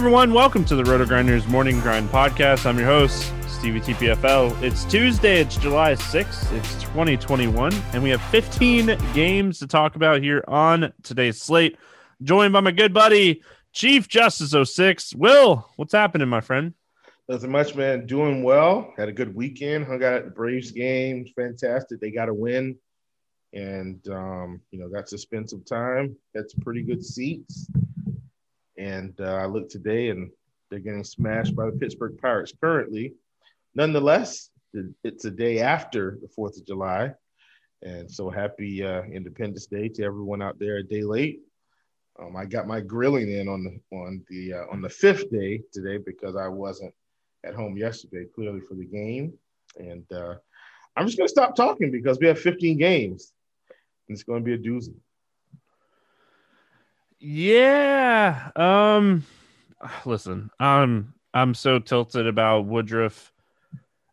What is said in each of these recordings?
everyone. Welcome to the Roto Grinders Morning Grind Podcast. I'm your host, Stevie TPFL. It's Tuesday. It's July 6th. It's 2021, and we have 15 games to talk about here on today's slate. Joined by my good buddy, Chief Justice 06. Will, what's happening, my friend? Nothing much, man. Doing well. Had a good weekend. Hung out at the Braves game. Fantastic. They got a win. And, um, you know, got to spend some time. Some pretty good seats. And uh, I look today and they're getting smashed by the Pittsburgh Pirates currently. Nonetheless, it's a day after the 4th of July. And so happy uh, Independence Day to everyone out there a day late. Um, I got my grilling in on the on the uh, on the fifth day today because I wasn't at home yesterday, clearly for the game. And uh, I'm just going to stop talking because we have 15 games. And it's going to be a doozy. Yeah. Um listen, I'm I'm so tilted about Woodruff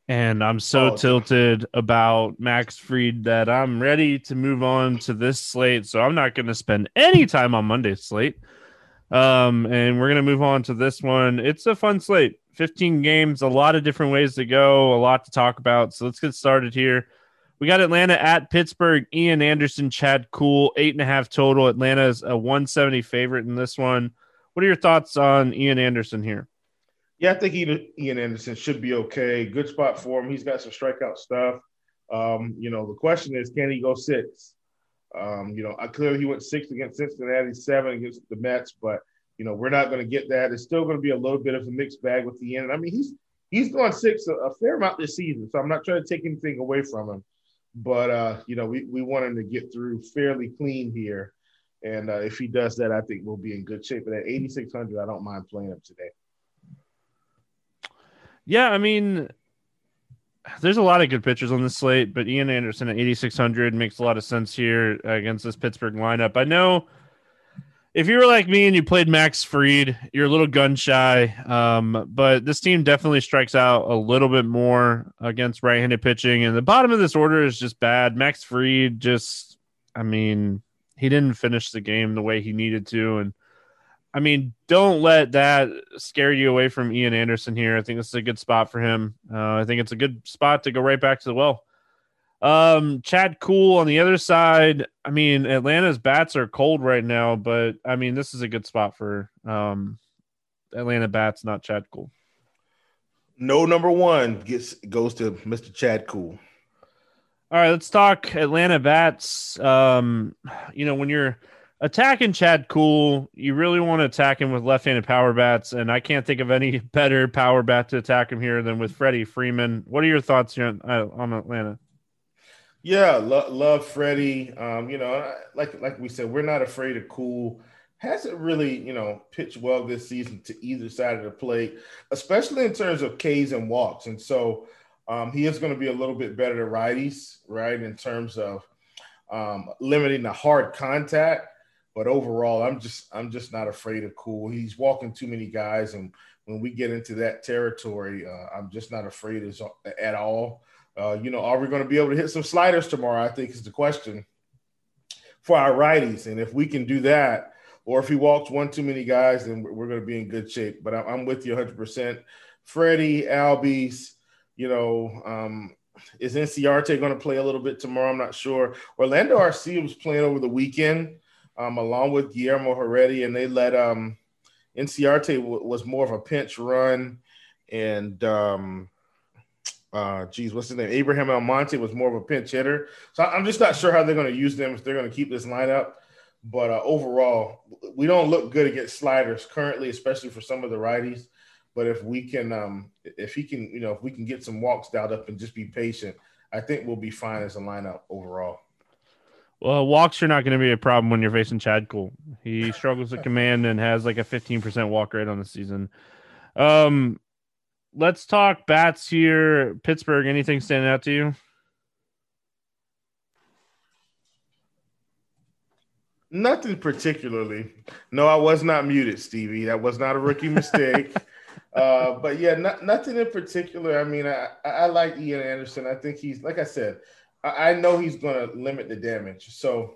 and I'm so oh, tilted about Max Fried that I'm ready to move on to this slate. So I'm not going to spend any time on Monday's slate. Um, and we're going to move on to this one. It's a fun slate. 15 games, a lot of different ways to go, a lot to talk about. So let's get started here. We got Atlanta at Pittsburgh. Ian Anderson, Chad Kuhl, eight and a half total. Atlanta is a 170 favorite in this one. What are your thoughts on Ian Anderson here? Yeah, I think Ian Anderson should be okay. Good spot for him. He's got some strikeout stuff. Um, you know, the question is, can he go six? Um, you know, I clearly he went six against Cincinnati, seven against the Mets, but you know, we're not going to get that. It's still going to be a little bit of a mixed bag with the end. I mean, he's he's gone six a, a, fair amount this season, so I'm not trying to take anything away from him. But uh, you know, we, we want him to get through fairly clean here. And uh, if he does that, I think we'll be in good shape. But at 8,600, I don't mind playing him today. Yeah, I mean, there's a lot of good pitchers on the slate, but Ian Anderson at 8,600 makes a lot of sense here against this Pittsburgh lineup. I know if you were like me and you played Max Fried, you're a little gun shy. Um, but this team definitely strikes out a little bit more against right handed pitching. And the bottom of this order is just bad. Max Fried just, I mean, he didn't finish the game the way he needed to. And I mean, don't let that scare you away from Ian Anderson here. I think this is a good spot for him. Uh, I think it's a good spot to go right back to the well. Um, Chad Kuhl on the other side. I mean, Atlanta's bats are cold right now, but I mean, this is a good spot for um, Atlanta bats, not Chad Kuhl. No number one gets goes to Mr. Chad Kuhl. All right, let's talk Atlanta bats. Um, you know, when you're attacking Chad Kuhl, you really want to attack him with left-handed power bats, and I can't think of any better power bat to attack him here than with Freddie Freeman. What are your thoughts here on, uh, on Atlanta? Yeah, lo- love Freddie. Um, you know, like like we said, we're not afraid of Kuhl. Hasn't really, you know, pitched well this season to either side of the plate, especially in terms of Ks and walks. And so um, he is going to be a little bit better to righties, right, in terms of um, limiting the hard contact. But overall, I'm just I'm just not afraid of Kuhl. He's walking too many guys, and when we get into that territory, uh, I'm just not afraid as, at all. Uh, you know, are we going to be able to hit some sliders tomorrow? I think is the question for our righties. And if we can do that, or if he walks one too many guys, then we're going to be in good shape. But I'm, with you 100%. Freddie, Albies, you know, um, is Inciarte going to play a little bit tomorrow? I'm not sure. Orlando Arcia was playing over the weekend um, along with Guillermo Heredia, and they let um, w- was more of a pinch run. And um, uh geez, what's his name? Abraham Almonte was more of a pinch hitter. So I'm just not sure how they're going to use them if they're going to keep this lineup. But uh, overall, we don't look good against sliders currently, especially for some of the righties. But if we can, um, if he can, you know, if we can get some walks dialed up and just be patient, I think we'll be fine as a lineup overall. Well, walks are not going to be a problem when you're facing Chad Kuhl. He struggles with command and has like a 15% walk rate on the season. Um, let's talk bats here. Pittsburgh, anything standing out to you? Nothing particularly. No, I was not muted, Stevie. That was not a rookie mistake. uh, but yeah, not, nothing in particular. I mean, I, I like Ian Anderson. I think he's, like I said, I, I know he's going to limit the damage. So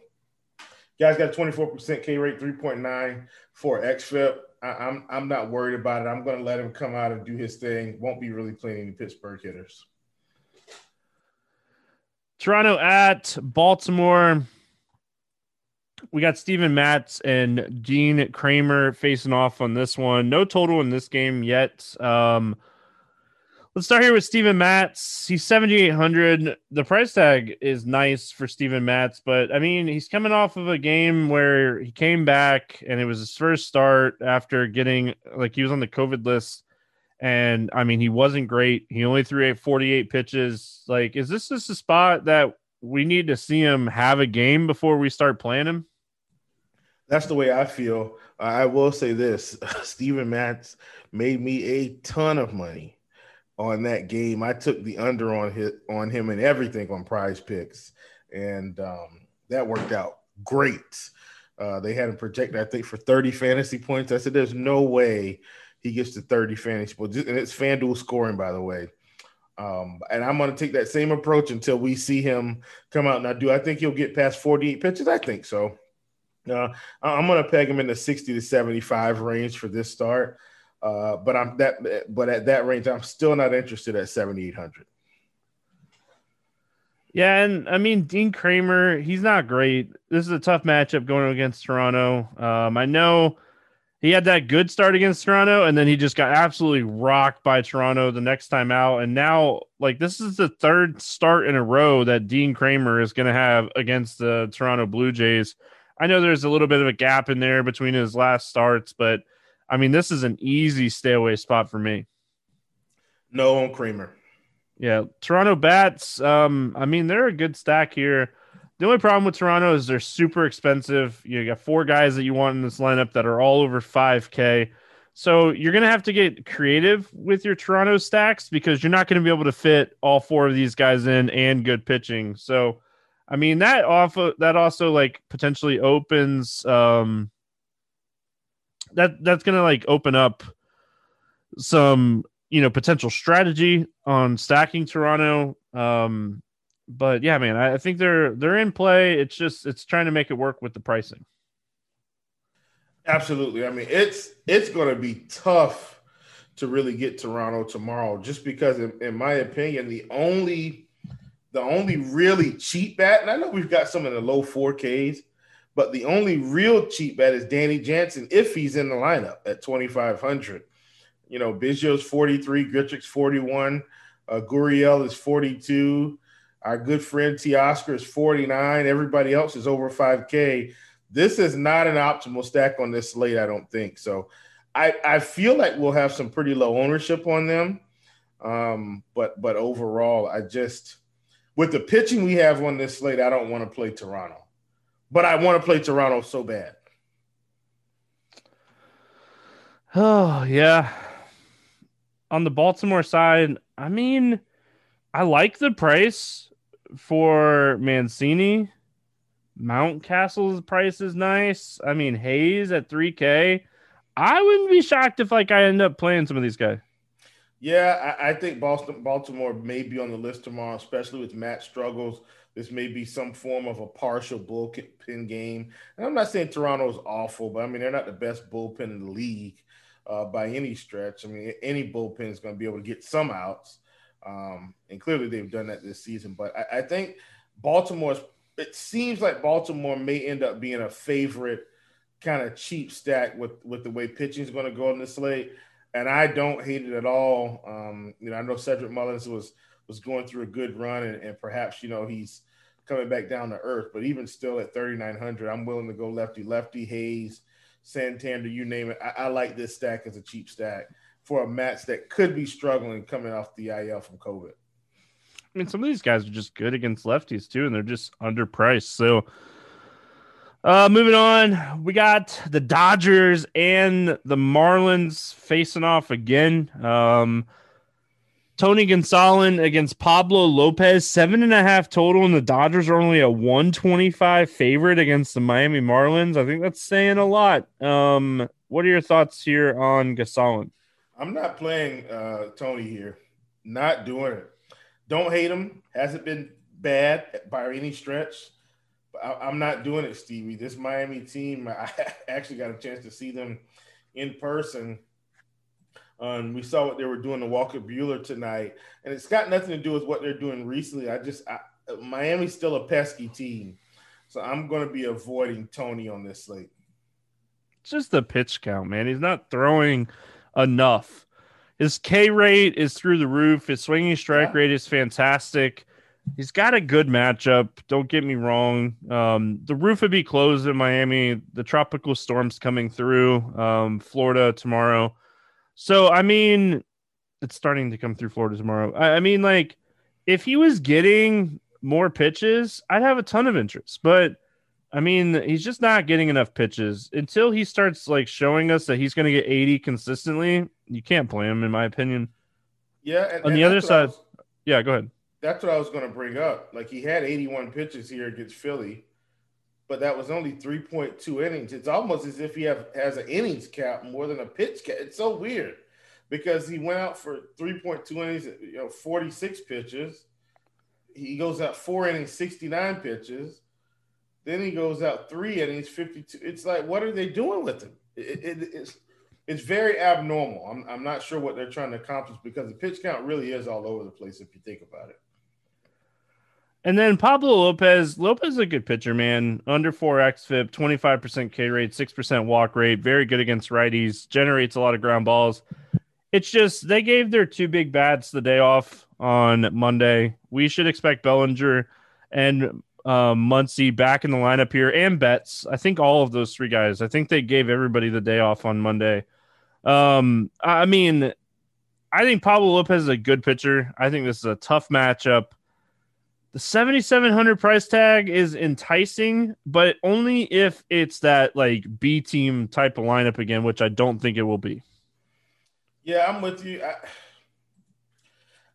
Guys got 24% K rate, 3.9 for XFIP. I, I'm I'm not worried about it. I'm going to let him come out and do his thing. Won't be really playing any Pittsburgh hitters. Toronto at Baltimore. We got Steven Matz and Dean Kremer facing off on this one. No total in this game yet. Um, let's start here with Steven Matz. He's 7,800. The price tag is nice for Steven Matz, but I mean, he's coming off of a game where he came back and it was his first start after getting like he was on the COVID list and I mean, he wasn't great. He only threw 48 pitches. Like, is this just a spot that we need to see him have a game before we start playing him? That's the way I feel. I will say this Steven Matz made me a ton of money on that game. I took the under on hit on him and everything on prize picks. And um, that worked out great. Uh, they had him projected, I think, for 30 fantasy points. I said, there's no way he gets to 30 fantasy points. And it's FanDuel scoring, by the way. Um, and I'm going to take that same approach until we see him come out. Now, do I think he'll get past 48 pitches? I think so. Uh, I'm going to peg him in the 60 to 75 range for this start. Uh, but I'm that, but at that range, I'm still not interested at 7,800. Yeah, and I mean Dean Kremer, he's not great. This is a tough matchup going against Toronto. Um, I know he had that good start against Toronto, and then he just got absolutely rocked by Toronto the next time out. And now, like, this is the third start in a row that Dean Kremer is going to have against the Toronto Blue Jays. I know there's a little bit of a gap in there between his last starts, but I mean, this is an easy stay away spot for me. No on Kremer. Yeah, Toronto bats. Um, I mean, they're a good stack here. The only problem with Toronto is they're super expensive. You got four guys that you want in this lineup that are all over 5K. So you're going to have to get creative with your Toronto stacks because you're not going to be able to fit all four of these guys in and good pitching. So, I mean, that off that also like potentially opens um that that's to like open up some, you know, potential strategy on stacking Toronto. Um but yeah, man, I, I think they're they're in play. It's just it's trying to make it work with the pricing. Absolutely. I mean, it's it's going to be tough to really get Toronto tomorrow, just because, in, in, my opinion, the only the only really cheap bat, and I know we've got some in the low four Ks, but the only real cheap bet is Danny Jansen if he's in the lineup at twenty five hundred. You know, Biggio's forty three, Grichuk's forty one, uh, Gurriel is forty two. Our good friend Teoscar is 49. Everybody else is over 5K. This is not an optimal stack on this slate, I don't think. So I, I feel like we'll have some pretty low ownership on them. Um, but but overall, I just with the pitching we have on this slate, I don't want to play Toronto. But I want to play Toronto so bad. Oh, yeah. On the Baltimore side, I mean, I like the price for Mancini. Mountcastle's price is nice. I mean, Hayes at 3K. I wouldn't be shocked if like I end up playing some of these guys. Yeah, I, I think Boston, Baltimore may be on the list tomorrow, especially with Matt struggles. This may be some form of a partial bullpen game. And I'm not saying Toronto is awful, but I mean they're not the best bullpen in the league uh, by any stretch. I mean, any bullpen is going to be able to get some outs. Um, and clearly they've done that this season. But I, I think Baltimore's it seems like Baltimore may end up being a favorite kind of cheap stack with with the way pitching is going to go on the slate. And I don't hate it at all. Um, you know, I know Cedric Mullins was was going through a good run, and, and perhaps you know he's coming back down to earth. But even still at 3,900, I'm willing to go lefty lefty Hayes, Santander, you name it. I, I like this stack as a cheap stack for a Matz that could be struggling coming off the IL from COVID. I mean, some of these guys are just good against lefties too, and they're just underpriced. So, uh, moving on, we got the Dodgers and the Marlins facing off again. Um, Tony Gonsolin against Pablo Lopez, seven and a half total, and the Dodgers are only a 125 favorite against the Miami Marlins. I think that's saying a lot. Um, what are your thoughts here on Gonsolin? I'm not playing uh, Tony here. Not doing it. Don't hate him. Hasn't been bad by any stretch. I, am not doing it, Stevie. This Miami team, I actually got a chance to see them in person. Um, we saw what they were doing to Walker Buehler tonight, and it's got nothing to do with what they're doing recently. I just I, Miami's still a pesky team, so I'm going to be avoiding Tony on this slate. It's just the pitch count, man. He's not throwing enough. His K rate is through the roof. His swinging strike yeah. rate is fantastic. He's got a good matchup. Don't get me wrong. Um, the roof would be closed in Miami. The tropical storm's coming through um, Florida tomorrow. So, I mean, it's starting to come through Florida tomorrow. I, I mean, like, if he was getting more pitches, I'd have a ton of interest. But I mean, he's just not getting enough pitches until he starts like showing us that he's going to get 80 consistently. You can't play him, in my opinion. Yeah. And, On and the other side, was, yeah, go ahead. That's what I was going to bring up. Like he had 81 pitches here against Philly, but that was only 3.2 innings. It's almost as if he have, has an innings cap more than a pitch cap. It's so weird because he went out for 3.2 innings, you know, 46 pitches. He goes out four innings, 69 pitches. Then he goes out three innings, 52. It's like, what are they doing with him? It, it, it's it's very abnormal. I'm, I'm not sure what they're trying to accomplish because the pitch count really is all over the place if you think about it. And then Pablo Lopez, Lopez is a good pitcher, man. Under four xFIP, 25% K rate, 6% walk rate, very good against righties, generates a lot of ground balls. It's just they gave their two big bats the day off on Monday. We should expect Bellinger and um, Muncy back in the lineup here and Betts. I think all of those three guys. I think they gave everybody the day off on Monday. Um, I mean, I think Pablo Lopez is a good pitcher. I think this is a tough matchup. The 7700 price tag is enticing, but only if it's that like B team type of lineup again, which I don't think it will be. Yeah, I'm with you. I,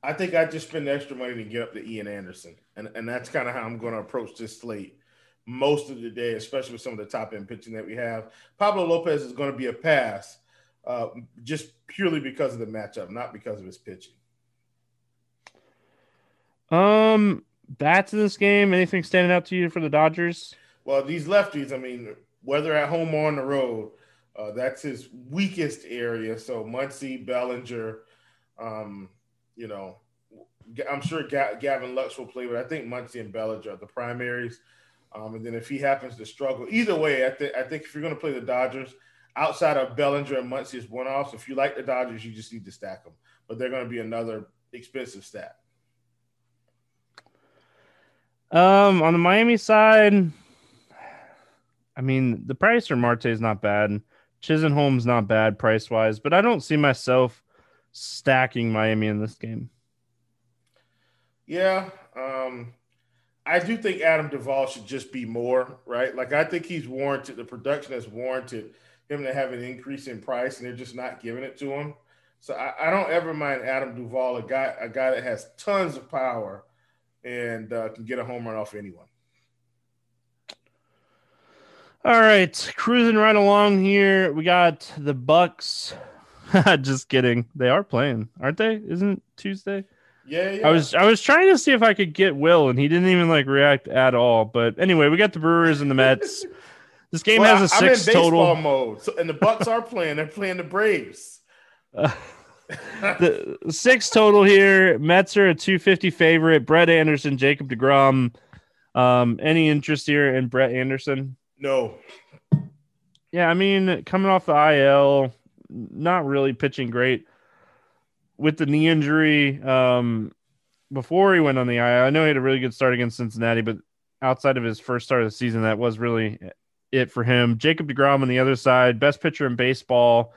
I think I just spend extra money to get up to Ian Anderson and and that's kind of how I'm going to approach this slate most of the day, especially with some of the top end pitching that we have. Pablo Lopez is going to be a pass, uh, just purely because of the matchup, not because of his pitching. Um, bats in this game. Anything standing out to you for the Dodgers? Well, these lefties. I mean, whether at home or on the road, uh, that's his weakest area. So Muncy, Bellinger, um, you know, I'm sure Gavin Lux will play, but I think Muncy and Bellinger are the primaries. Um, and then if he happens to struggle, either way, I, th- I think if you're going to play the Dodgers, outside of Bellinger and Muncy as one offs, if you like the Dodgers, you just need to stack them. But they're going to be another expensive stack. Um, on the Miami side, I mean, the price for Marte is not bad. Chisenholm's not bad price wise, but I don't see myself stacking Miami in this game. Yeah, um, I do think Adam Duvall should just be more right. Like I think he's warranted. The production has warranted him to have an increase in price, and they're just not giving it to him. So I, I don't ever mind Adam Duvall, a guy a guy that has tons of power and uh, can get a home run off anyone. All right, cruising right along here. We got the Bucks. just kidding. They are playing, aren't they? Isn't Tuesday? Yeah, yeah. I was I was trying to see if I could get Will, and he didn't even like react at all. But anyway, we got the Brewers and the Mets. This game well, has a six I'm in baseball total mode, so, and the Bucks are playing. They're playing the Braves. Uh, the six total here. Mets are a two fifty favorite. Brett Anderson, Jacob Degrom. Um, any interest here in Brett Anderson? No. Yeah, I mean, coming off the IL, not really pitching great with the knee injury um, before he went on the IL. I know he had a really good start against Cincinnati, but outside of his first start of the season, that was really it for him. Jacob DeGrom on the other side, best pitcher in baseball.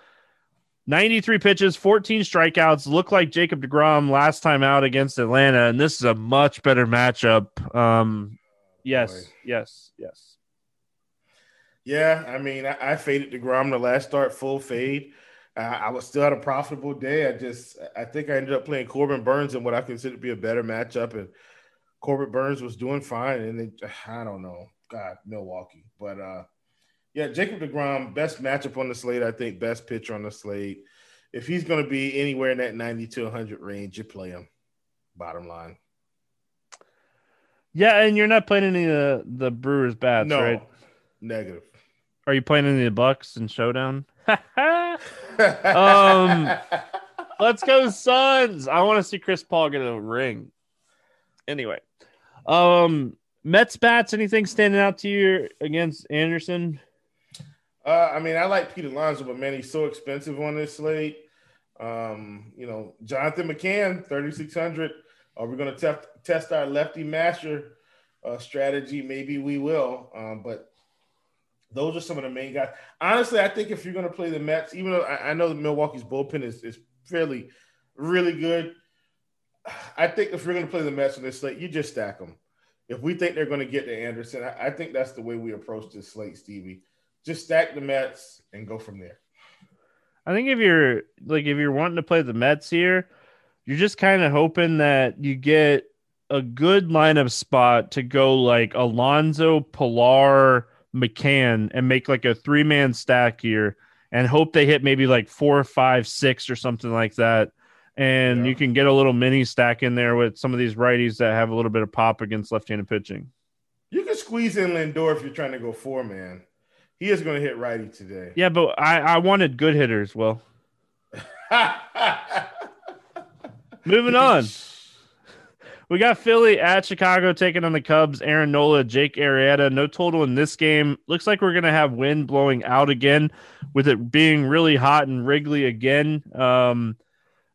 93 pitches, 14 strikeouts. Look like Jacob DeGrom last time out against Atlanta, and this is a much better matchup. Um, yes, Boy. yes, yes. Yeah, I mean, I, I faded DeGrom the last start, full fade. I was still had a profitable day. I just I think I ended up playing Corbin Burnes in what I consider to be a better matchup, and Corbin Burnes was doing fine. And then, I don't know, God, Milwaukee, but uh, yeah, Jacob Degrom, best matchup on the slate. I think best pitcher on the slate. If he's going to be anywhere in that ninety to one hundred range, you play him. Bottom line. Yeah, and you're not playing any of the, the Brewers bats, no, right? negative. Are you playing any of the Bucks and Showdown? um, let's go Suns. I want to see Chris Paul get a ring. Anyway, um, Mets bats. Anything standing out to you against Anderson? Uh, I mean, I like Pete Alonso, but man, he's so expensive on this slate. Um, you know, Jonathan McCann, 3,600. Are we going to test our lefty master uh, strategy? Maybe we will. Um, but those are some of the main guys. Honestly, I think if you're going to play the Mets, even though I, I know the Milwaukee's bullpen is, is fairly, really good, I think if you're going to play the Mets on this slate, you just stack them. If we think they're going to get to Anderson, I, I think that's the way we approach this slate, Stevie. Just stack the Mets and go from there. I think if you're like if you're wanting to play the Mets here, you're just kind of hoping that you get a good lineup spot to go like Alonso, Pilar, McCann, and make like a three man stack here, and hope they hit maybe like four, five, six, or something like that. And yeah. you can get a little mini stack in there with some of these righties that have a little bit of pop against left handed pitching. You can squeeze in Lindor if you're trying to go four man. He is going to hit righty today. Yeah, but I, I wanted good hitters. Well, moving on. We got Philly at Chicago taking on the Cubs. Aaron Nola, Jake Arrieta. No total in this game. Looks like we're going to have wind blowing out again with it being really hot and Wrigley again. Um,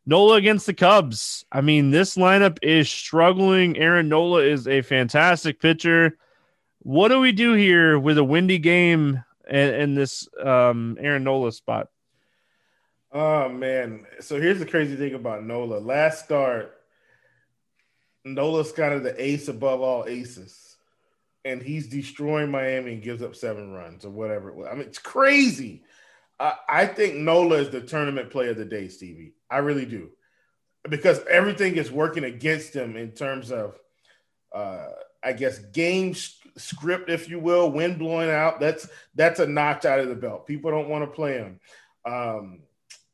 Nola against the Cubs. I mean, this lineup is struggling. Aaron Nola is a fantastic pitcher. What do we do here with a windy game and, and this um, Aaron Nola spot. Oh man! So here's the crazy thing about Nola. Last start, Nola's kind of the ace above all aces, and he's destroying Miami and gives up seven runs or whatever it was. I mean, it's crazy. I, I think Nola is the tournament player of the day, Stevie. I really do, because everything is working against him in terms of, uh, I guess, game script, if you will, wind blowing out. That's that's a notch out of the belt. People don't want to play him. Um,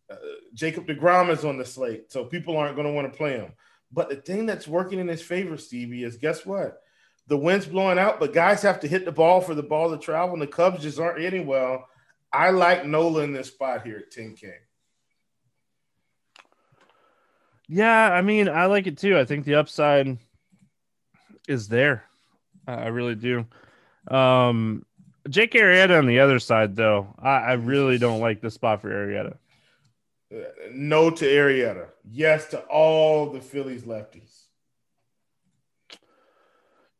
uh, Jacob Degrom is on the slate, so people aren't going to want to play him. But the thing that's working in his favor, Stevie, is guess what? The wind's blowing out, but guys have to hit the ball for the ball to travel, and the Cubs just aren't hitting well. I like Nola in this spot here at 10K. Yeah, I mean, I like it too. I think the upside is there. I really do. Um, Jake Arrieta on the other side, though, I, I really don't like the spot for Arrieta. Uh, no to Arrieta. Yes to all the Phillies lefties.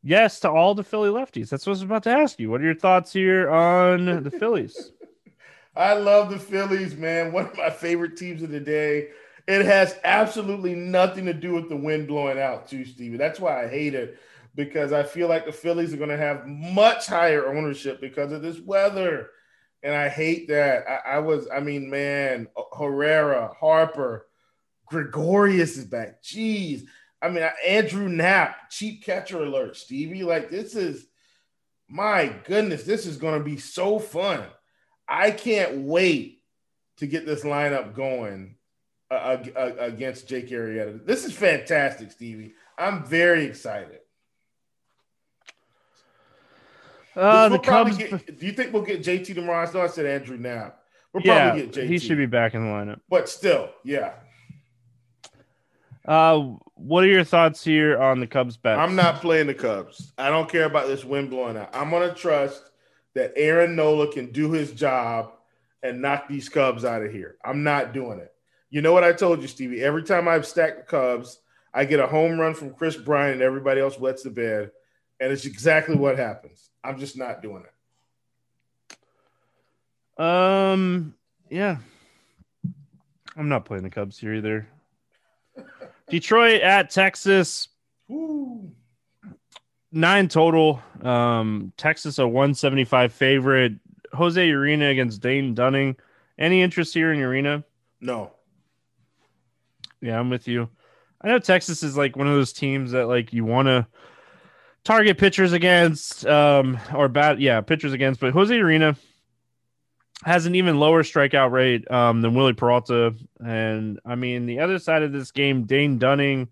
Yes to all the Philly lefties. That's what I was about to ask you. What are your thoughts here on the Phillies? I love the Phillies, man. One of my favorite teams of the day. It has absolutely nothing to do with the wind blowing out, too, Stevie. That's why I hate it because I feel like the Phillies are going to have much higher ownership because of this weather. And I hate that. I, I was, I mean, man, Herrera, Harper, Gregorius is back. Jeez. I mean, Andrew Knapp, cheap catcher alert, Stevie. Like, this is, my goodness, this is going to be so fun. I can't wait to get this lineup going uh, uh, against Jake Arrieta. This is fantastic, Stevie. I'm very excited. Uh, the Cubs. Get, do you think we'll get JT tomorrow? I know I said Andrew Knapp. We'll yeah, probably get JT. He should be back in the lineup. But still, yeah. Uh, what are your thoughts here on the Cubs bet? I'm not playing the Cubs. I don't care about this wind blowing out. I'm gonna trust that Aaron Nola can do his job and knock these Cubs out of here. I'm not doing it. You know what I told you, Stevie? Every time I've stacked the Cubs, I get a home run from Kris Bryant and everybody else wets the bed. And it's exactly what happens. I'm just not doing it. Um, yeah. I'm not playing the Cubs here either. Detroit at Texas. Ooh. Nine total. Um, Texas a 175 favorite. Jose Urena against Dane Dunning. Any interest here in Urena? No. Yeah, I'm with you. I know Texas is like one of those teams that like you want to target pitchers against, um, or bat, yeah, pitchers against. But Jose Urena has an even lower strikeout rate um, than Wily Peralta, and I mean the other side of this game, Dane Dunning.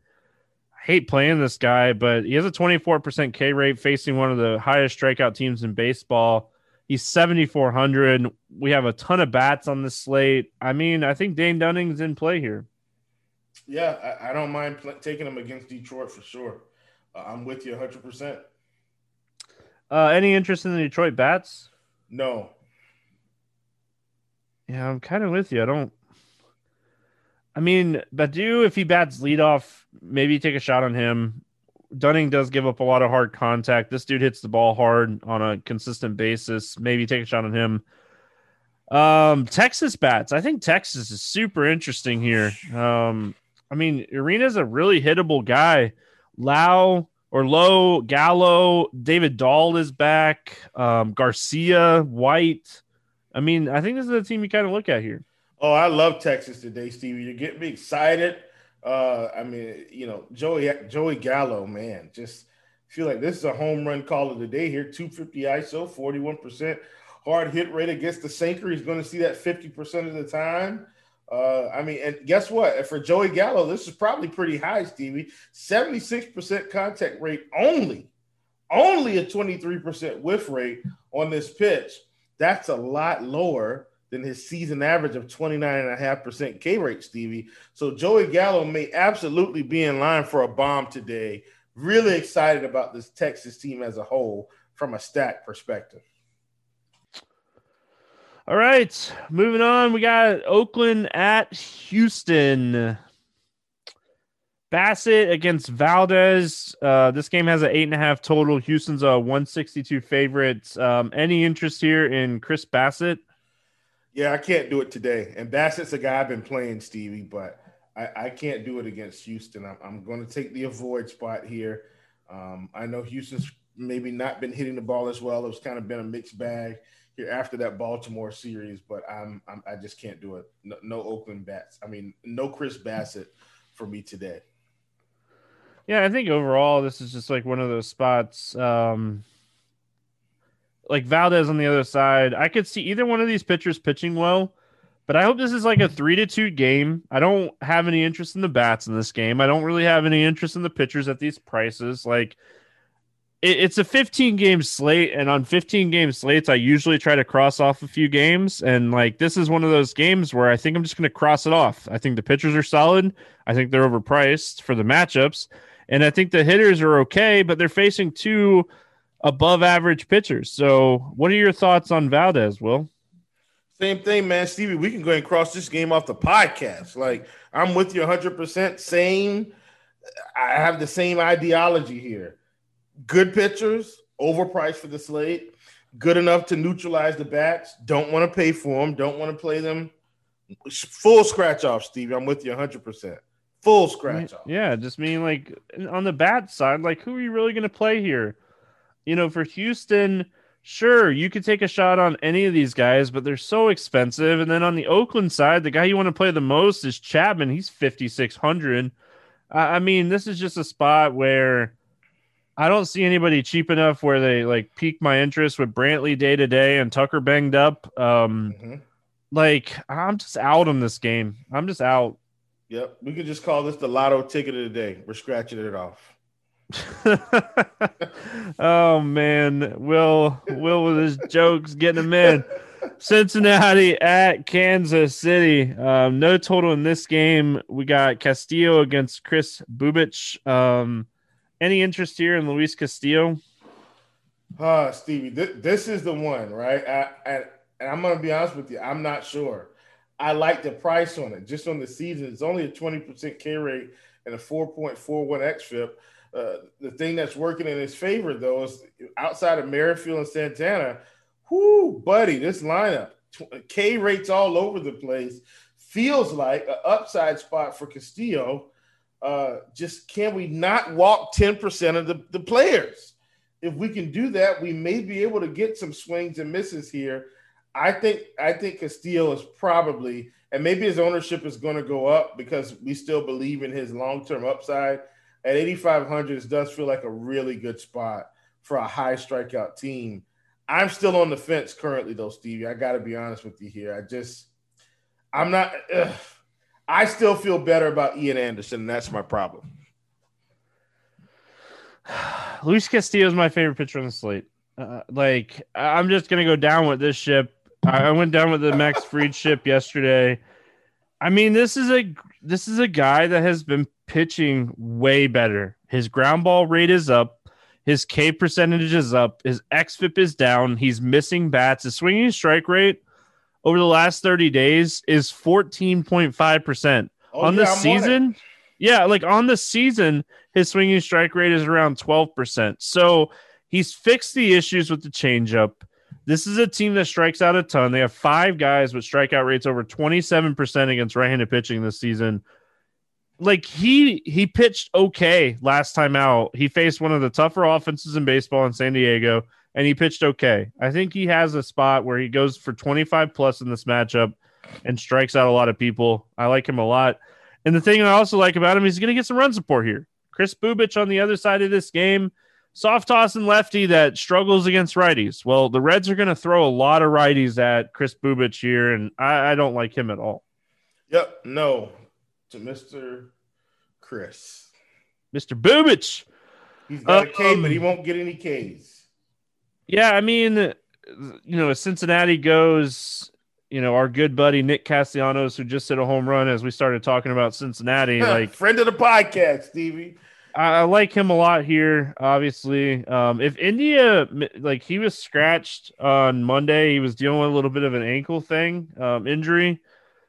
I hate playing this guy, but he has a 24% K rate facing one of the highest strikeout teams in baseball. He's 7,400. We have a ton of bats on the slate. I mean, I think Dane Dunning's in play here. Yeah, I, I don't mind pl- taking him against Detroit for sure. Uh, I'm with you 100%. Uh, any interest in the Detroit Bats? No. Yeah, I'm kind of with you. I don't. I mean, Baddoo, if he bats leadoff, maybe take a shot on him. Dunning does give up a lot of hard contact. This dude hits the ball hard on a consistent basis. Maybe take a shot on him. Um, Texas bats. I think Texas is super interesting here. Um, I mean, Urena's a really hittable guy. Lau or Low Gallo, David Dahl is back. Um, Garcia, White. I mean, I think this is a team you kind of look at here. Oh, I love Texas today, Stevie. You're getting me excited. Uh, I mean, you know, Joey Joey Gallo, man, just feel like this is a home run call of the day here. 250 ISO, 41% hard hit rate against the sinker. He's going to see that 50% of the time. Uh, I mean, and guess what? For Joey Gallo, this is probably pretty high, Stevie. 76% contact rate only, only a 23% whiff rate on this pitch. That's a lot lower than his season average of 29.5% K rate, Stevie. So Joey Gallo may absolutely be in line for a bomb today. Really excited about this Texas team as a whole from a stat perspective. All right, moving on. We got Oakland at Houston. Bassitt against Valdez. Uh, this game has an eight and a half total. Houston's a 162 favorite. Um, any interest here in Chris Bassitt? Yeah, I can't do it today. And Bassitt's a guy I've been playing, Stevie, but I, I can't do it against Houston. I'm, I'm going to take the avoid spot here. Um, I know Houston's maybe not been hitting the ball as well. It's kind of been a mixed bag here after that Baltimore series, but I'm, I'm i just can't do it. No, no, Oakland bats. I mean, no Chris Bassitt for me today. Yeah, I think overall this is just like one of those spots. Um, like Valdez on the other side, I could see either one of these pitchers pitching well, but I hope this is like a three to two game. I don't have any interest in the bats in this game. I don't really have any interest in the pitchers at these prices. Like it, it's a 15 game slate, and on 15 game slates, I usually try to cross off a few games. And like this is one of those games where I think I'm just going to cross it off. I think the pitchers are solid. I think they're overpriced for the matchups. And I think the hitters are okay, but they're facing two above average pitchers. So, what are your thoughts on Valdez, Will? Same thing, man. Stevie, we can go and cross this game off the podcast. Like, I'm with you 100%. Same. I have the same ideology here good pitchers, overpriced for the slate, good enough to neutralize the bats, don't want to pay for them, don't want to play them. Full scratch off, Stevie. I'm with you 100%. Full scratch off. Yeah, just mean like on the bat side, like who are you really going to play here? You know, for Houston, sure, you could take a shot on any of these guys, but they're so expensive. And then on the Oakland side, the guy you want to play the most is Chapman. He's 5,600. I mean, this is just a spot where I don't see anybody cheap enough where they like pique my interest with Brantley day to day and Tucker banged up. Um, mm-hmm. Like I'm just out on this game. I'm just out. Yep, we could just call this the lotto ticket of the day. We're scratching it off. oh man, Will Will with his jokes getting them in. Cincinnati at Kansas City. Um, no total in this game. We got Castillo against Kris Bubic. Um, any interest here in Luis Castillo? Uh, Stevie, th- this is the one, right? I, I, and I'm going to be honest with you, I'm not sure. I like the price on it. Just on the season, it's only a 20% K rate and a 4.41 xFIP. Uh, the thing that's working in his favor, though, is outside of Merrifield and Santana, whoo, buddy, this lineup, K rates all over the place, feels like an upside spot for Castillo uh, just can we not walk 10% of the, the players? If we can do that, we may be able to get some swings and misses here. I think I think Castillo is probably, and maybe his ownership is going to go up because we still believe in his long-term upside. At 8,500, it does feel like a really good spot for a high strikeout team. I'm still on the fence currently, though, Stevie. I got to be honest with you here. I just, I'm not. Ugh I still feel better about Ian Anderson, and that's my problem. Luis Castillo is my favorite pitcher on the slate. Uh, like I'm just gonna go down with this ship. I went down with the Max Fried ship yesterday. I mean, this is a this is a guy that has been pitching way better. His ground ball rate is up. His K percentage is up. His XFIP is down. He's missing bats. His swinging strike rate over the last 30 days is 14.5%. Oh, on yeah, the season, yeah, like on the season, his swinging strike rate is around 12%. So he's fixed the issues with the changeup. This is a team that strikes out a ton. They have five guys with strikeout rates over 27% against right-handed pitching this season. Like he he pitched okay last time out. He faced one of the tougher offenses in baseball in San Diego and he pitched okay. I think he has a spot where he goes for 25 plus in this matchup and strikes out a lot of people. I like him a lot. And the thing I also like about him, he's going to get some run support here. Kris Bubic on the other side of this game soft toss and lefty that struggles against righties. Well, the Reds are going to throw a lot of righties at Kris Bubic here, and I, I don't like him at all. Yep, no to Mister Chris, Mister Bubic. He's got a K, um, but he won't get any Ks. Yeah, I mean, you know, Cincinnati goes, you know, our good buddy Nick Castellanos, who just hit a home run as we started talking about Cincinnati, like friend of the podcast, Stevie. I, like him a lot here. Obviously, um, if India like he was scratched on Monday, he was dealing with a little bit of an ankle thing um, injury.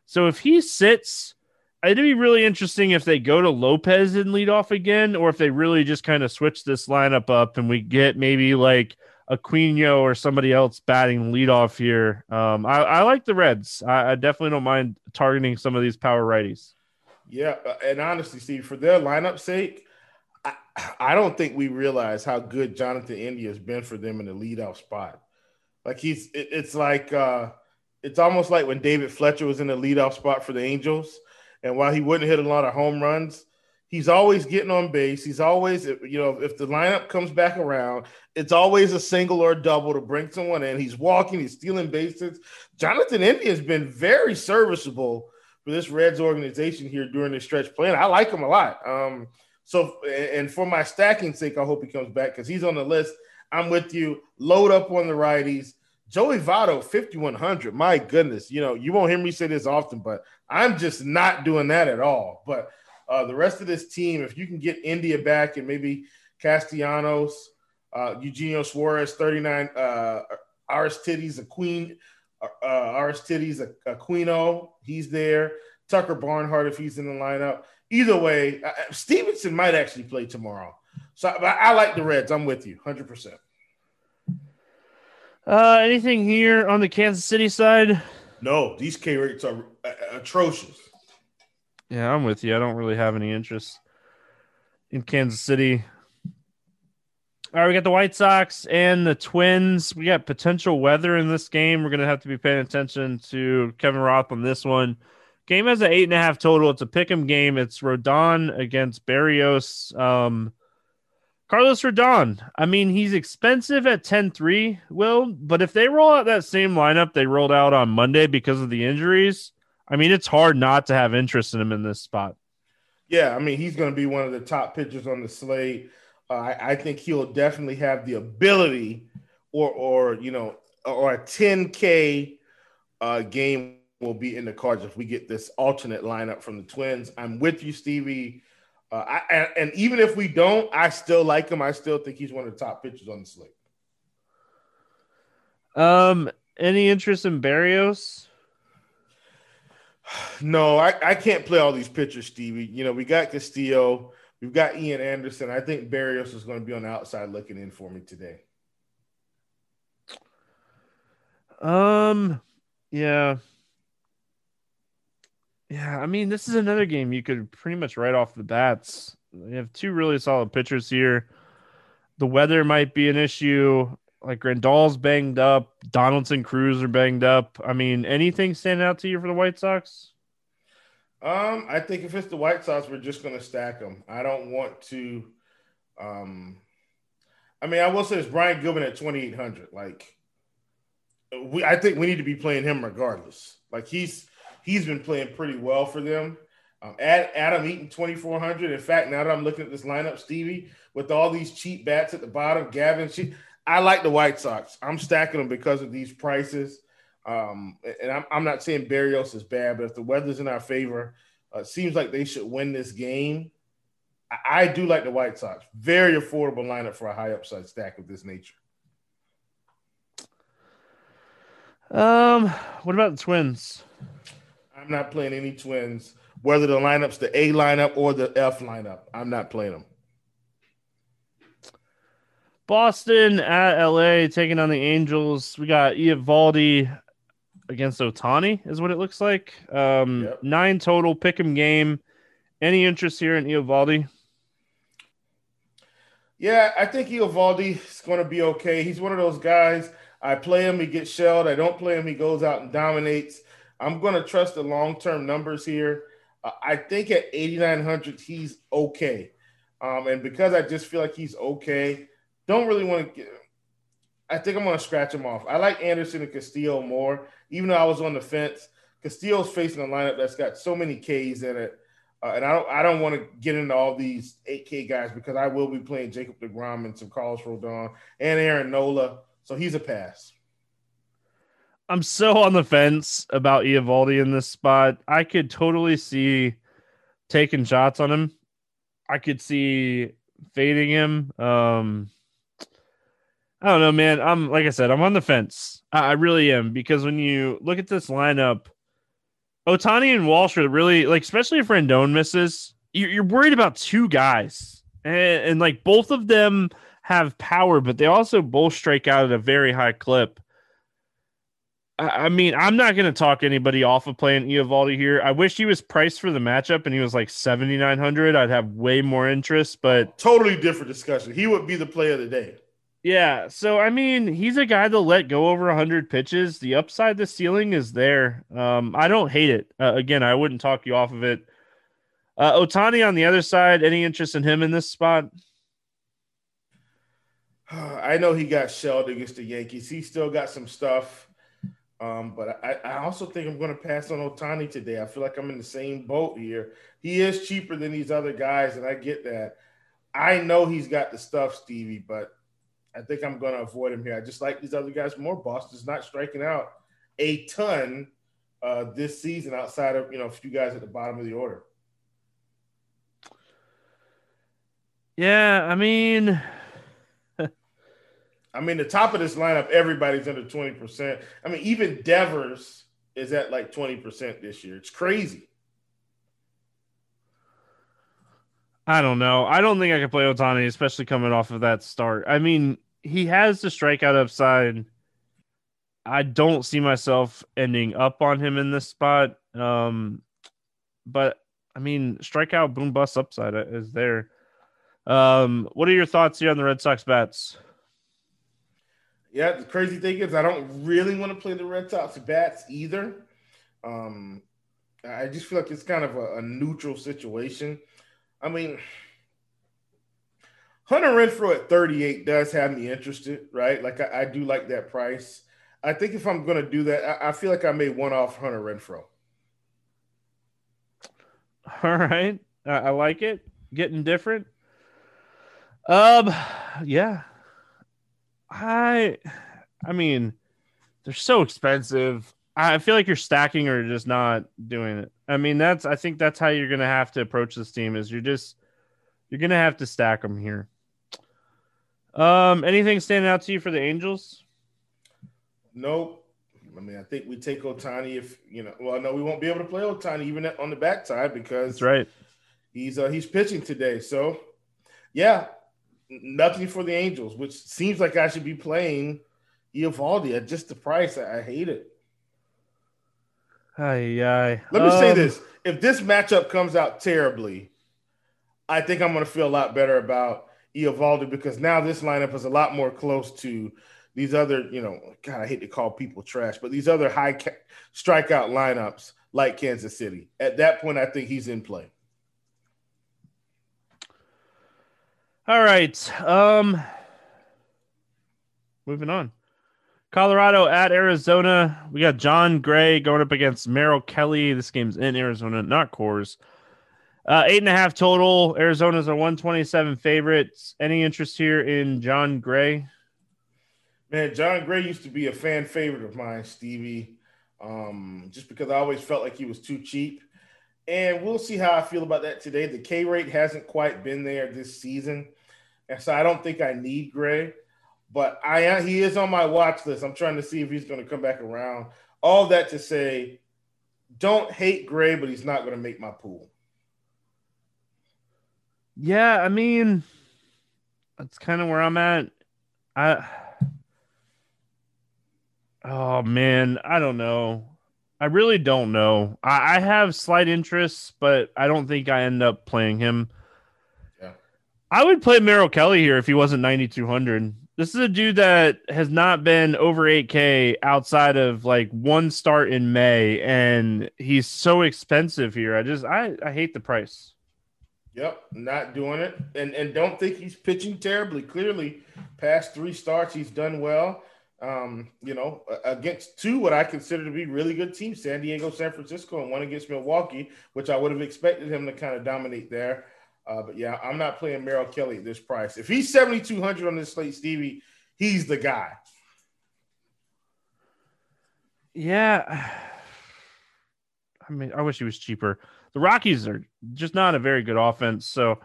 So if he sits, it'd be really interesting if they go to Lopez and lead off again, or if they really just kind of switch this lineup up and we get maybe like Aquino or somebody else batting lead off here. Um, I, I, like the Reds. I, I, definitely don't mind targeting some of these power righties. Yeah, uh, and honestly, Steve, for their lineup sake, I, I don't think we realize how good Jonathan India has been for them in the leadoff spot. Like he's, it, it's like uh, it's almost like when David Fletcher was in the leadoff spot for the Angels, and while he wouldn't hit a lot of home runs, he's always getting on base. He's always, you know, if the lineup comes back around, it's always a single or a double to bring someone in. He's walking, he's stealing bases. Jonathan India has been very serviceable for this Reds organization here during this stretch playing. I like him a lot. Um, so, and for my stacking sake, I hope he comes back because he's on the list. I'm with you. Load up on the righties. Joey Votto, 5,100. My goodness. You know, you won't hear me say this often, but I'm just not doing that at all. But uh, the rest of this team, if you can get India back and maybe Castellanos, uh, Eugenio Suarez, 39, uh, Aristides, a queen, uh, Aristides, a, Aquino, he's there. Tucker Barnhart, if he's in the lineup either way, uh, Stephenson might actually play tomorrow. So I, I like the Reds. I'm with you 100%. Uh, anything here on the Kansas City side? No, these K rates are uh, atrocious. Yeah, I'm with you. I don't really have any interest in Kansas City. All right, we got the White Sox and the Twins. We got potential weather in this game. We're going to have to be paying attention to Kevin Roth on this one. Game has an eight and a half total. It's a pick 'em game. It's Rodon against Berrios. Um, Carlos Rodon. I mean, he's expensive at 10-3, Will, but if they roll out that same lineup they rolled out on Monday because of the injuries, I mean, it's hard not to have interest in him in this spot. Yeah, I mean, he's going to be one of the top pitchers on the slate. Uh, I, I, think he'll definitely have the ability, or or you know, or a 10K uh, game will be in the cards if we get this alternate lineup from the Twins. I'm with you, Stevie. Uh, I, and, and, even if we don't, I still like him. I still think he's one of the top pitchers on the slate. Um, any interest in Berrios? No, I, I can't play all these pitchers, Stevie. You know, we got Castillo, we've got Ian Anderson. I think Berrios is going to be on the outside looking in for me today. Um, yeah. Yeah, I mean, this is another game you could pretty much write off the bats. You have two really solid pitchers here. The weather might be an issue. Like Grandal's banged up, Donaldson Cruz are banged up. I mean, anything stand out to you for the White Sox? Um, I think if it's the White Sox, we're just going to stack them. I don't want to. Um, I mean, I will say it's Brian Goodwin at twenty eight hundred. Like, we, I think we need to be playing him regardless. Like he's he's been playing pretty well for them. Um, Adam Eaton 2,400. In fact, now that I'm looking at this lineup, Stevie, with all these cheap bats at the bottom, Gavin, she, I like the White Sox. I'm stacking them because of these prices. Um, and I'm, I'm, not saying Berrios is bad, but if the weather's in our favor, uh, seems like they should win this game. I, I do like the White Sox. Very affordable lineup for a high upside stack of this nature. Um, what about the Twins? I'm not playing any Twins, whether the lineup's the A lineup or the F lineup. I'm not playing them. Boston at LA taking on the Angels. We got Eovaldi against Ohtani, is what it looks like. Um, yep. Nine total pick 'em game. Any interest here in Eovaldi? Yeah, I think Eovaldi is going to be okay. He's one of those guys. I play him, he gets shelled. I don't play him, he goes out and dominates. I'm going to trust the long term numbers here. Uh, I think at 8,900, he's okay. Um, and because I just feel like he's okay, don't really want to get. I think I'm going to scratch him off. I like Anderson and Castillo more, even though I was on the fence. Castillo's facing a lineup that's got so many Ks in it. Uh, and I don't I don't want to get into all these 8K guys because I will be playing Jacob DeGrom and some Carlos Rodon and Aaron Nola. So he's a pass. I'm so on the fence about Eovaldi in this spot. I could totally see taking shots on him. I could see fading him. Um, I don't know, man. I'm like I said, I'm on the fence. I, I really am because when you look at this lineup, Ohtani and Walsh are really like, especially if Rendon misses, you're, you're worried about two guys, and, and like both of them have power, but they also both strike out at a very high clip. I, mean, I'm not going to talk anybody off of playing Eovaldi here. I wish he was priced for the matchup and he was like 7,900. I'd have way more interest, but totally different discussion. He would be the play of the day. Yeah. So, I mean, he's a guy that let go over 100 pitches. The upside, the ceiling is there. Um, I don't hate it. Uh, again, I wouldn't talk you off of it. Uh, Ohtani on the other side, any interest in him in this spot? I know he got shelled against the Yankees. He still got some stuff. Um, but I, I, also think I'm going to pass on Ohtani today. I feel like I'm in the same boat here. He is cheaper than these other guys, and I get that. I know he's got the stuff, Stevie, but I think I'm going to avoid him here. I just like these other guys more. Boston's not striking out a ton uh, this season outside of you know a few guys at the bottom of the order. Yeah, I mean, I mean, the top of this lineup, everybody's under 20%. I mean, even Devers is at like 20% this year. It's crazy. I don't know. I don't think I could play Ohtani, especially coming off of that start. I mean, he has the strikeout upside. I don't see myself ending up on him in this spot. Um, but I mean, strikeout boom bust upside is there. Um, what are your thoughts here on the Red Sox bats? Yeah, the crazy thing is, I don't really want to play the Red Sox bats either. Um, I just feel like it's kind of a, a neutral situation. I mean, Hunter Renfroe at 38 does have me interested, right? Like I, I do like that price. I think if I'm going to do that, I, I, feel like I may one off Hunter Renfroe. All right, I like it. Getting different. Um, yeah, I I mean, they're so expensive. I feel like you're stacking or just not doing it. I mean, that's I think that's how you're gonna have to approach this team is you're just you're gonna have to stack them here. Um, anything standing out to you for the Angels? Nope. I mean, I think we take Ohtani if you know. Well, no, we won't be able to play Ohtani even on the backside because that's right. He's uh, he's pitching today, so yeah, nothing for the Angels, which seems like I should be playing Eovaldi at just the price. I, I hate it. Aye, aye. Let me um, say this: if this matchup comes out terribly, I think I'm going to feel a lot better about Eovaldi because now this lineup is a lot more close to these other, you know, God, I hate to call people trash, but these other high ca- strikeout lineups like Kansas City. At that point, I think he's in play. All right. Um moving on. Colorado at Arizona. We got Jon Gray going up against Merrill Kelly. This game's in Arizona, not Coors. Uh, eight and a half total. Arizona's a 127 favorites. Any interest here in Jon Gray? Man, Jon Gray used to be a fan favorite of mine, Stevie. Um, just because I always felt like he was too cheap. And we'll see how I feel about that today. The K rate hasn't quite been there this season. And so I don't think I need Gray, but I he is on my watch list. I'm trying to see if he's going to come back around. All that to say, don't hate Gray, but he's not going to make my pool. Yeah, I mean, that's kind of where I'm at. I Oh man, I don't know. I really don't know. I, I have slight interests, but I don't think I end up playing him. Yeah. I would play Merrill Kelly here if he wasn't 9,200. This is a dude that has not been over 8K outside of like one start in May, and he's so expensive here. I just, I, I hate the price. Yep, not doing it. And and don't think he's pitching terribly. Clearly, past three starts, he's done well um, you know, against two what I consider to be really good teams, San Diego, San Francisco, and one against Milwaukee, which I would have expected him to kind of dominate there. Uh, but yeah, I'm not playing Merrill Kelly at this price. If he's 7,200 on this slate, Stevie, he's the guy. Yeah. I mean, I wish he was cheaper. The Rockies are just not a very good offense. So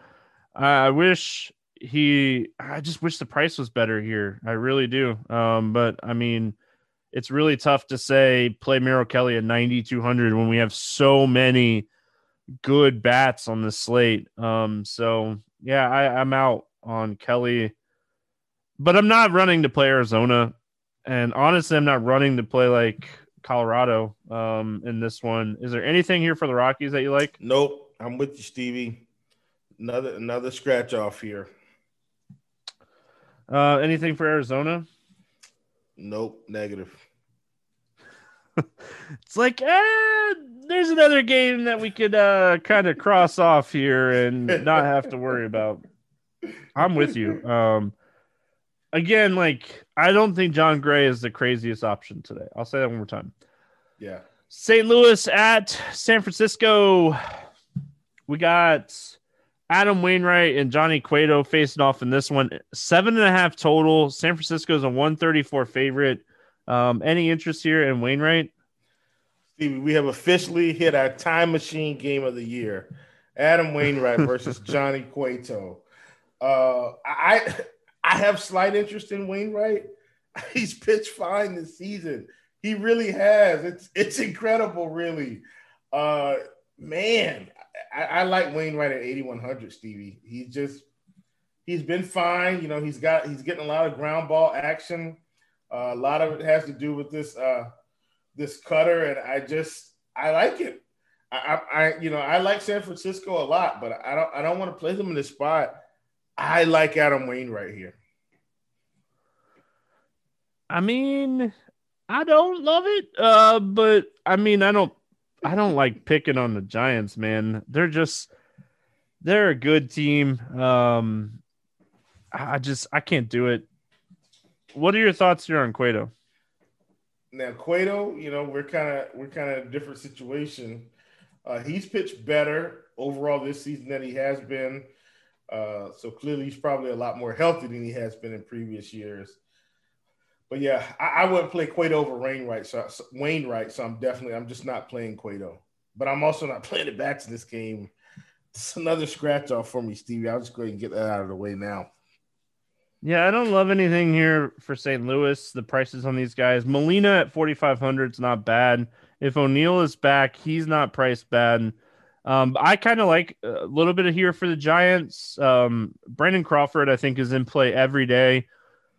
I wish he I just wish the price was better here. I really do. Um, but I mean, it's really tough to say play Merrill Kelly at 9200 when we have so many good bats on the slate. Um, so yeah, I, I'm out on Kelly, but I'm not running to play Arizona. And honestly, I'm not running to play like Colorado um, in this one. Is there anything here for the Rockies that you like? Nope. I'm with you, Stevie. Another another scratch off here. Uh, anything for Arizona? Nope, negative. It's like, eh, there's another game that we could uh, kind of cross off here and not have to worry about. I'm with you. Um, again, like I don't think Jon Gray is the craziest option today. I'll say that one more time. Yeah. St. Louis at San Francisco. We got Adam Wainwright and Johnny Cueto facing off in this one. Seven and a half total. San Francisco's a 134 favorite. Um, any interest here in Wainwright? Stevie, we have officially hit our time machine game of the year. Adam Wainwright versus Johnny Cueto. Uh, I I have slight interest in Wainwright. He's pitched fine this season. He really has. It's it's incredible, really. Uh, man, I, I like Wainwright at 8100, Stevie. He's just he's been fine. You know, he's got he's getting a lot of ground ball action. Uh, a lot of it has to do with this uh, this cutter, and I just I like it. I, I you know I like San Francisco a lot, but I don't I don't want to play them in this spot. I like Adam Wainwright here. I mean, I don't love it, uh, but I mean, I don't I don't like picking on the Giants, man. They're just they're a good team. Um I just I can't do it. What are your thoughts here on Cueto? Now Cueto, you know, we're kind of we're kind of a different situation. Uh, he's pitched better overall this season than he has been. Uh, so clearly, he's probably a lot more healthy than he has been in previous years. But yeah, I, I wouldn't play Cueto over Wainwright. So, Wainwright, so I'm definitely I'm just not playing Cueto. But I'm also not playing it back to this game. It's another scratch off for me, Stevie. I'll just go ahead and get that out of the way now. Yeah, I don't love anything here for St. Louis. The prices on these guys. Molina at 4,500 is not bad. If O'Neill is back, he's not priced bad. Um, I kind of like a little bit of here for the Giants. Um, Brandon Crawford, I think, is in play every day.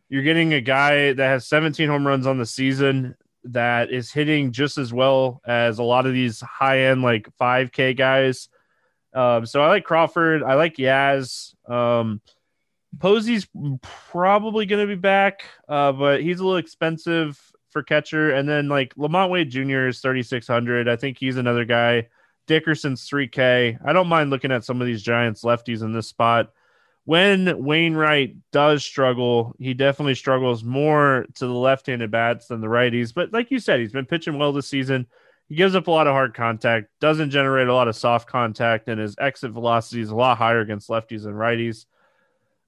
You're getting a guy that has 17 home runs on the season that is hitting just as well as a lot of these high end like 5K guys. Um, so I like Crawford. I like Yaz. Um, Posey's probably going to be back, uh, but he's a little expensive for catcher. And then like LaMonte Wade Jr. is 3,600. I think he's another guy. Dickerson's 3K. I don't mind looking at some of these Giants lefties in this spot when Wainwright does struggle, he definitely struggles more to the left-handed bats than the righties. But like you said, he's been pitching well this season. He gives up a lot of hard contact, doesn't generate a lot of soft contact, and his exit velocity is a lot higher against lefties and righties.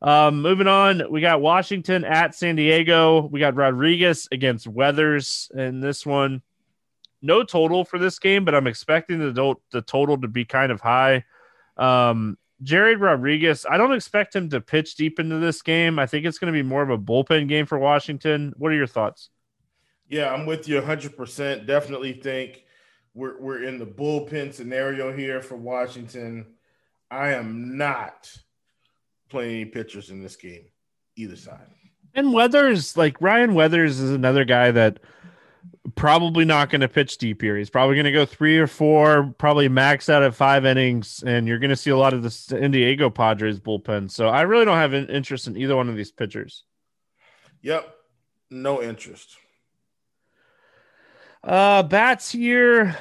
Um, moving on, we got Washington at San Diego. We got Rodriguez against Weathers in this one. No total for this game, but I'm expecting the, the total to be kind of high. Um, Jared Rodriguez, I don't expect him to pitch deep into this game. I think it's going to be more of a bullpen game for Washington. What are your thoughts? Yeah, I'm with you 100%. Definitely think we're, we're in the bullpen scenario here for Washington. I am not playing any pitchers in this game, either side. And Weathers, like Ryan Weathers, is another guy that – probably not going to pitch deep here. He's probably going to go three or four, probably max out at five innings, and you're going to see a lot of the San Diego Padres bullpen. So I really don't have an interest in either one of these pitchers. Yep, no interest. Uh, bats here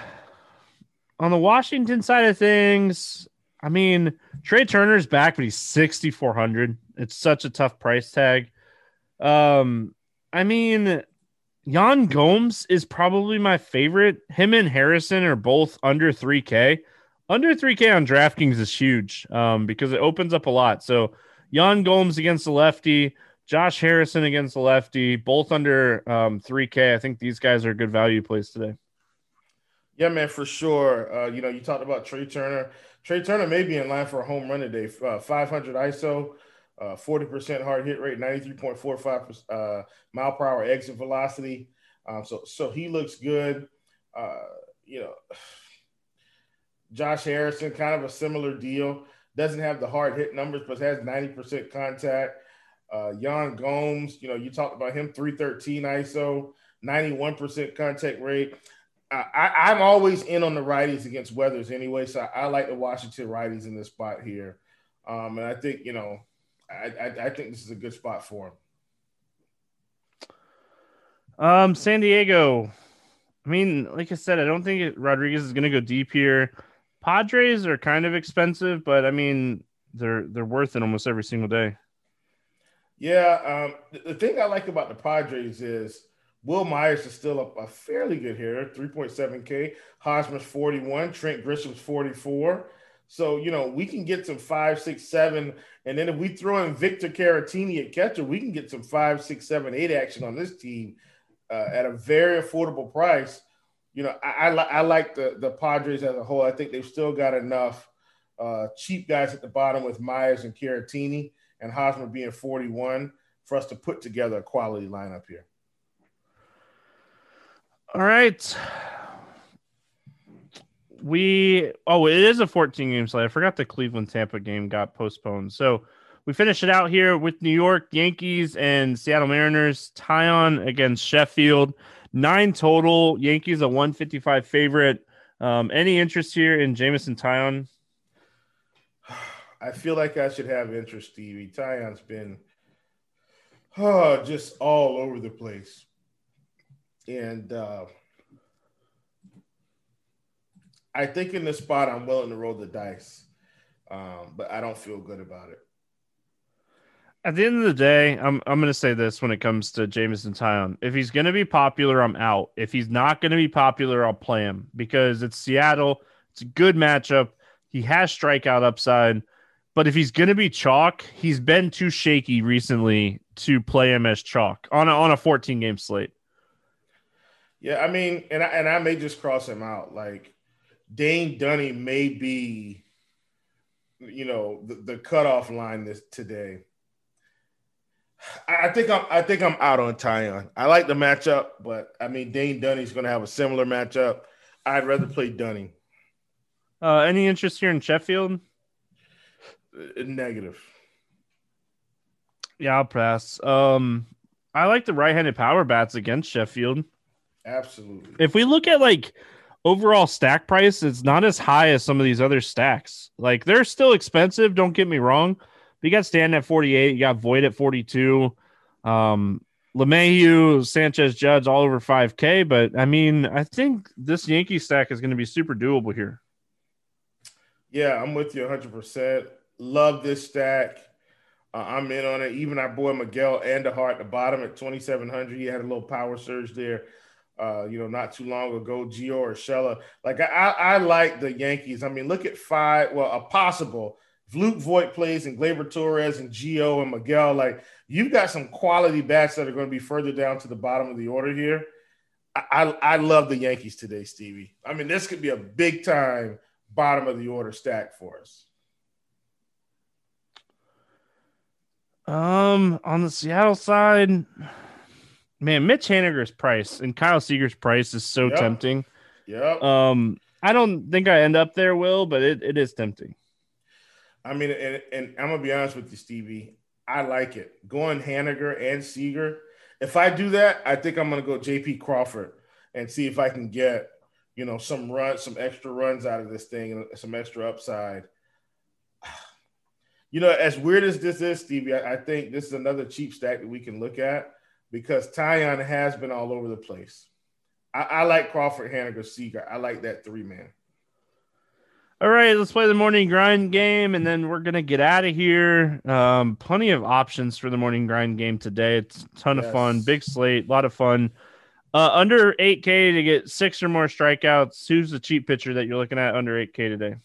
on the Washington side of things. I mean, Trea Turner's back, but he's 6,400. It's such a tough price tag. Um, I mean, Yan Gomes is probably my favorite. Him and Harrison are both under 3K. Under 3K on DraftKings is huge um, because it opens up a lot. So Yan Gomes against the lefty, Josh Harrison against the lefty, both under um, 3K. I think these guys are good value plays today. Yeah, man, for sure. Uh, you know, you talked about Trea Turner. Trea Turner may be in line for a home run today. Uh, 500 ISO, uh, 40% hard hit rate, 93.45 uh, mile per hour exit velocity. Um, so, so he looks good. Uh, you know, Josh Harrison, kind of a similar deal. Doesn't have the hard hit numbers, but has 90% contact. Uh, Yan Gomes, you know, you talked about him 313 ISO, 91% contact rate. I, am always in on the righties against Weathers anyway, so I, I, like the Washington righties in this spot here. Um, and I think, you know, I, I, I think this is a good spot for him. Um, San Diego. I mean, like I said, I don't think it, Rodriguez is going to go deep here. Padres are kind of expensive, but I mean, they're they're worth it almost every single day. Yeah, um, the, thing I like about the Padres is Wil Myers is still a, a fairly good hitter, 3.7K. Hosmer's 41, Trent Grisham's 44. So, you know, we can get some five, six, seven. And then if we throw in Victor Caratini at catcher, we can get some five, six, seven, eight action on this team uh, at a very affordable price. You know, I, I, I, like the, the Padres as a whole. I think they've still got enough uh, cheap guys at the bottom with Myers and Caratini and Hosmer being 41 for us to put together a quality lineup here. All right we oh it is a 14 game slate. I forgot the Cleveland Tampa game got postponed. So we finish it out here with New York Yankees and Seattle Mariners. Taillon against Sheffield. Nine total. Yankees a 155 favorite. Um, any interest here in Jameson Taillon? I feel like I should have interest, Stevie. Taillon's been oh, just all over the place. And uh, I think in this spot I'm willing to roll the dice, um, but I don't feel good about it. At the end of the day, I'm I'm going to say this when it comes to Jameson Taillon. If he's going to be popular, I'm out. If he's not going to be popular, I'll play him because it's Seattle. It's a good matchup. He has strikeout upside, but if he's going to be chalk, he's been too shaky recently to play him as chalk on a, on a 14 game slate. Yeah, I mean, and I, and I may just cross him out. Like Dane Dunning may be, you know, the, the cutoff line this today. I think I'm I think I'm out on Taillon. I like the matchup, but I mean Dane Dunning's going to have a similar matchup. I'd rather play Dunning. Uh, any interest here in Sheffield? Uh, negative. Yeah, I'll pass. Um, I like the right-handed power bats against Sheffield. Absolutely. If we look at like overall stack price, it's not as high as some of these other stacks. Like they're still expensive. Don't get me wrong. But you got Stanton at 48. You got Voit at 42. Um, LeMahieu, Sanchez, Judge, all over 5K. But I mean, I think this Yankee stack is going to be super doable here. Yeah, I'm with you 100%. Love this stack. Uh, I'm in on it. Even our boy Miguel Andujar at the bottom at 2,700. He had a little power surge there uh, you know, not too long ago, Gio Urshela. Like I, I like the Yankees. I mean, look at five, well, a possible Luke Voit plays and Gleyber Torres and Gio and Miguel. Like you've got some quality bats that are going to be further down to the bottom of the order here. I, I, I love the Yankees today, Stevie. I mean, this could be a big time bottom of the order stack for us. Um, on the Seattle side, man, Mitch Haniger's price and Kyle Seager's price is so Yep. tempting. Yeah. Um, I don't think I end up there, Will, but it, it is tempting. I mean, and, and I'm gonna be honest with you, Stevie. I like it going Haniger and Seager. If I do that, I think I'm gonna go J.P. Crawford and see if I can get you know some runs, some extra runs out of this thing, and some extra upside. You know, as weird as this is, Stevie, I, I think this is another cheap stack that we can look at because Taillon has been all over the place. I, I like Crawford, Haniger, Seager. I like that three man. All right, let's play the morning grind game, and then we're gonna get out of here. Um, plenty of options for the morning grind game today. It's a ton of fun, big slate, a lot of fun. Uh, under 8K to get six or more strikeouts. Who's the cheap pitcher that you're looking at under 8K today?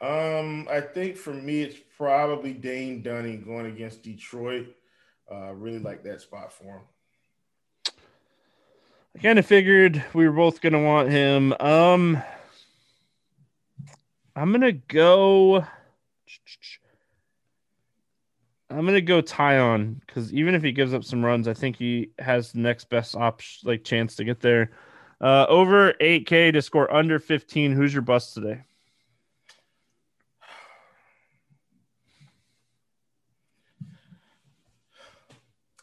Um, I think for me, it's probably Dane Dunning going against Detroit. Uh, really like that spot for him. I kind of figured we were both gonna want him. Um, I'm gonna go. I'm gonna go Taillon because even if he gives up some runs, I think he has the next best option, like chance to get there. Uh, over 8K to score under 15. Who's your bust today?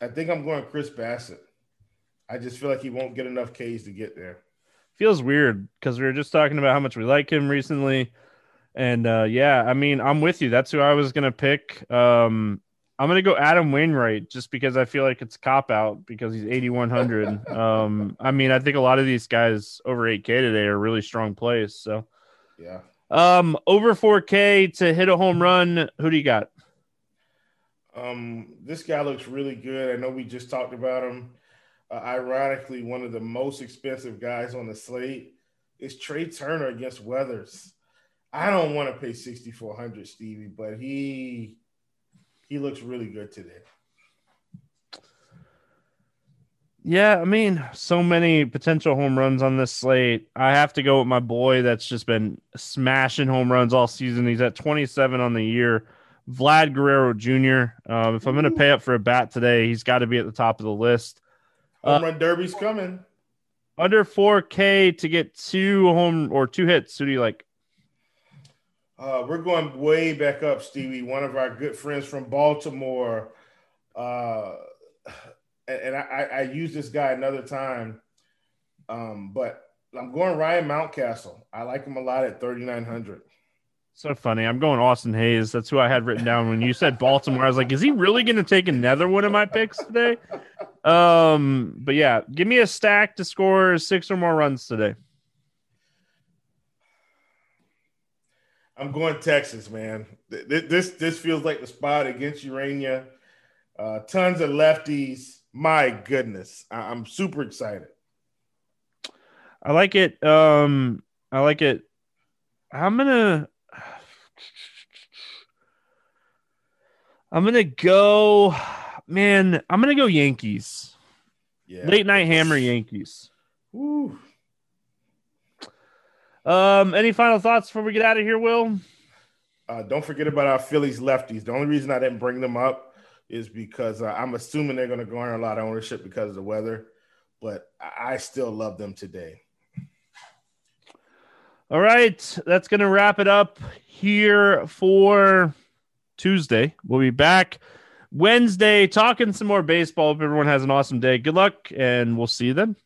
I think I'm going Chris Bassitt. I just feel like he won't get enough Ks to get there. Feels weird because we were just talking about how much we like him recently, and uh, yeah, I mean, I'm with you. That's who I was gonna pick. Um, I'm gonna go Adam Wainwright just because I feel like it's cop out because he's 8100. um, I mean, I think a lot of these guys over 8K today are really strong plays. So, Yeah. um, over 4K to hit a home run. Who do you got? Um, this guy looks really good. I know we just talked about him. Uh, ironically, one of the most expensive guys on the slate is Trea Turner against Weathers. I don't want to pay 6400 Stevie, but he he looks really good today. Yeah, I mean, so many potential home runs on this slate. I have to go with my boy that's just been smashing home runs all season. He's at 27 on the year. Vlad Guerrero Jr. Um, if I'm going to pay up for a bat today, he's got to be at the top of the list. Home run derby's coming. Under 4K to get two home or two hits. Who do you like? Uh, we're going way back up, Stevie. One of our good friends from Baltimore. Uh, and and I, I, I use this guy another time. Um, but I'm going Ryan Mountcastle. I like him a lot at 3,900. So funny. I'm going Austin Hays. That's who I had written down when you said Baltimore. I was like, is he really going to take another one of my picks today? Um, but yeah, give me a stack to score six or more runs today. I'm going Texas, man. Th- th- This this feels like the spot against Urena. Uh, tons of lefties. My goodness, I- I'm super excited. I like it. Um, I like it. I'm gonna. I'm gonna go, man. I'm gonna go Yankees. Yeah. Late night hammer Yankees. Woo. Um, any final thoughts before we get out of here, Will? Uh, don't forget about our Phillies lefties. The only reason I didn't bring them up is because uh, I'm assuming they're going to garner a lot of ownership because of the weather, but I I still love them today. All right, that's going to wrap it up here for Tuesday. We'll be back Wednesday talking some more baseball. Hope everyone has an awesome day. Good luck, and we'll see you then.